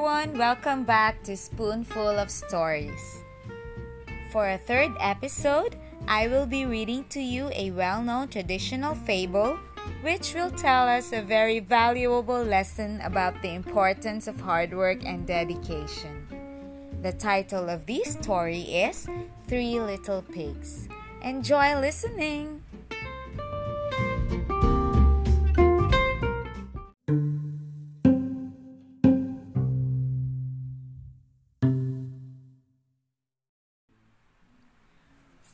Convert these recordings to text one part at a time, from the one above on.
everyone, welcome back to Spoonful of Stories. For a third episode, I will be reading to you a well known traditional fable which will tell us a very valuable lesson about the importance of hard work and dedication. The title of this story is Three Little Pigs. Enjoy listening!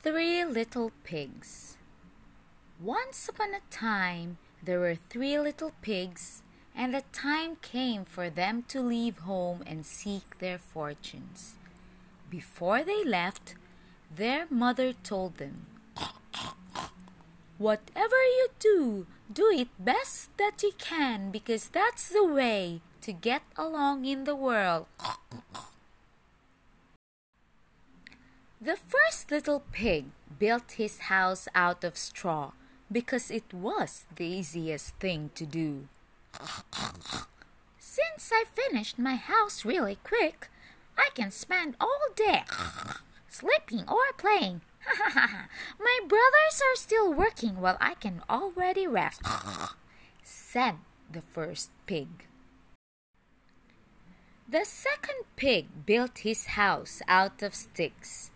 Three Little Pigs Once upon a time there were three little pigs, and the time came for them to leave home and seek their fortunes. Before they left, their mother told them, Whatever you do, do it best that you can because that's the way to get along in the world. The first little pig built his house out of straw because it was the easiest thing to do. Since I finished my house really quick, I can spend all day sleeping or playing. my brothers are still working while I can already rest, said the first pig. The second pig built his house out of sticks.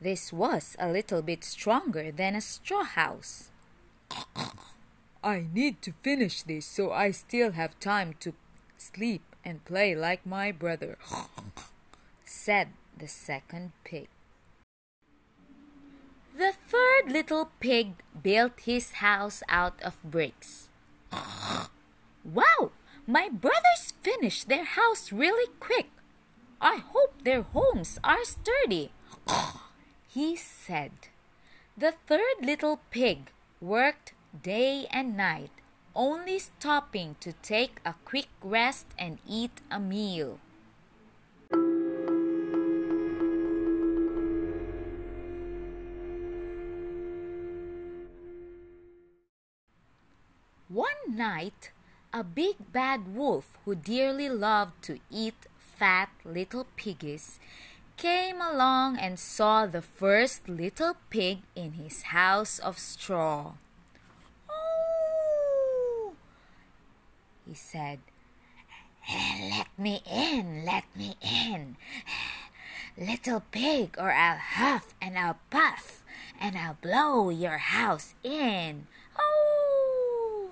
This was a little bit stronger than a straw house. I need to finish this so I still have time to sleep and play like my brother, said the second pig. The third little pig built his house out of bricks. Wow! My brothers finished their house really quick. I hope their homes are sturdy he said. The third little pig worked day and night, only stopping to take a quick rest and eat a meal. One night, a big bad wolf who dearly loved to eat fat little piggies came along and saw the first little pig in his house of straw. Oh, he said, Let me in, let me in. Little pig, or I'll huff and I'll puff and I'll blow your house in. Oh!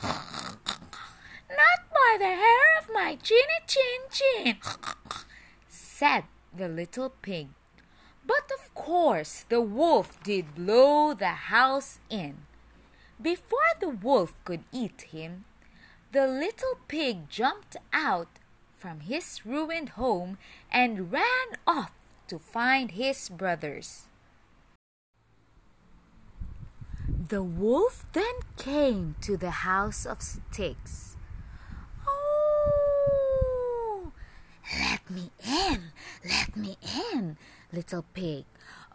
Not by the hair of my chinny chin chin, said the little pig. But of course the wolf did blow the house in. Before the wolf could eat him, the little pig jumped out from his ruined home and ran off to find his brothers. The wolf then came to the house of sticks. Oh, let me in, let me in, little pig,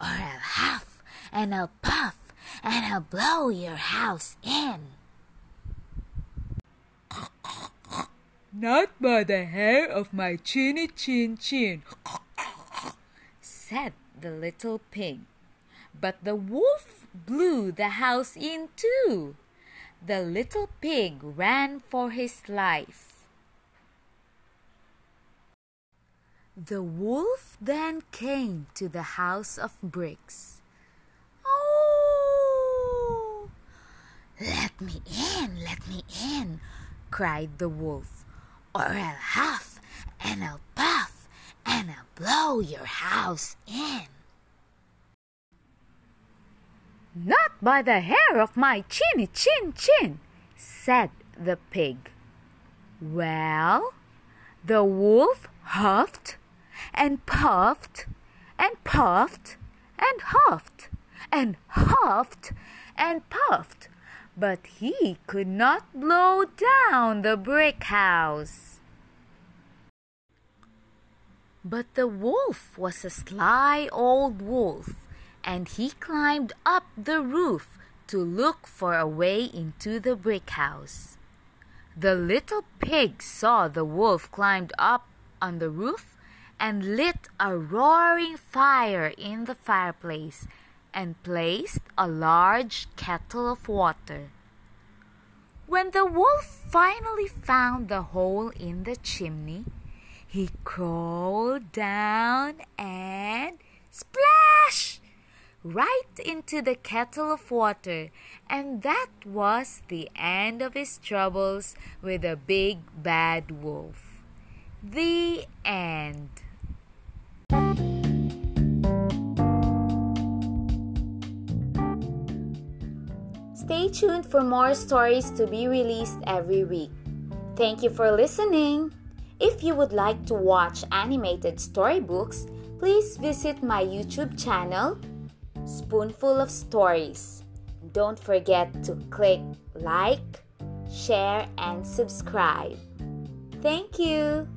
or I'll huff and I'll puff and I'll blow your house in. Not by the hair of my chinny chin chin, said the little pig. But the wolf blew the house in too. The little pig ran for his life. The wolf then came to the house of bricks. Oh! Let me in, let me in, cried the wolf, or I'll huff and I'll puff and I'll blow your house in. Not by the hair of my chinny chin chin, said the pig. Well, the wolf huffed and puffed and puffed and huffed and huffed and puffed, but he could not blow down the brick house. But the wolf was a sly old wolf, and he climbed up the roof to look for a way into the brick house. The little pig saw the wolf climbed up on the roof and lit a roaring fire in the fireplace and placed a large kettle of water. When the wolf finally found the hole in the chimney, he crawled down and splash right into the kettle of water, and that was the end of his troubles with the big bad wolf. The end. Tuned for more stories to be released every week. Thank you for listening. If you would like to watch animated storybooks, please visit my YouTube channel, Spoonful of Stories. Don't forget to click like, share, and subscribe. Thank you.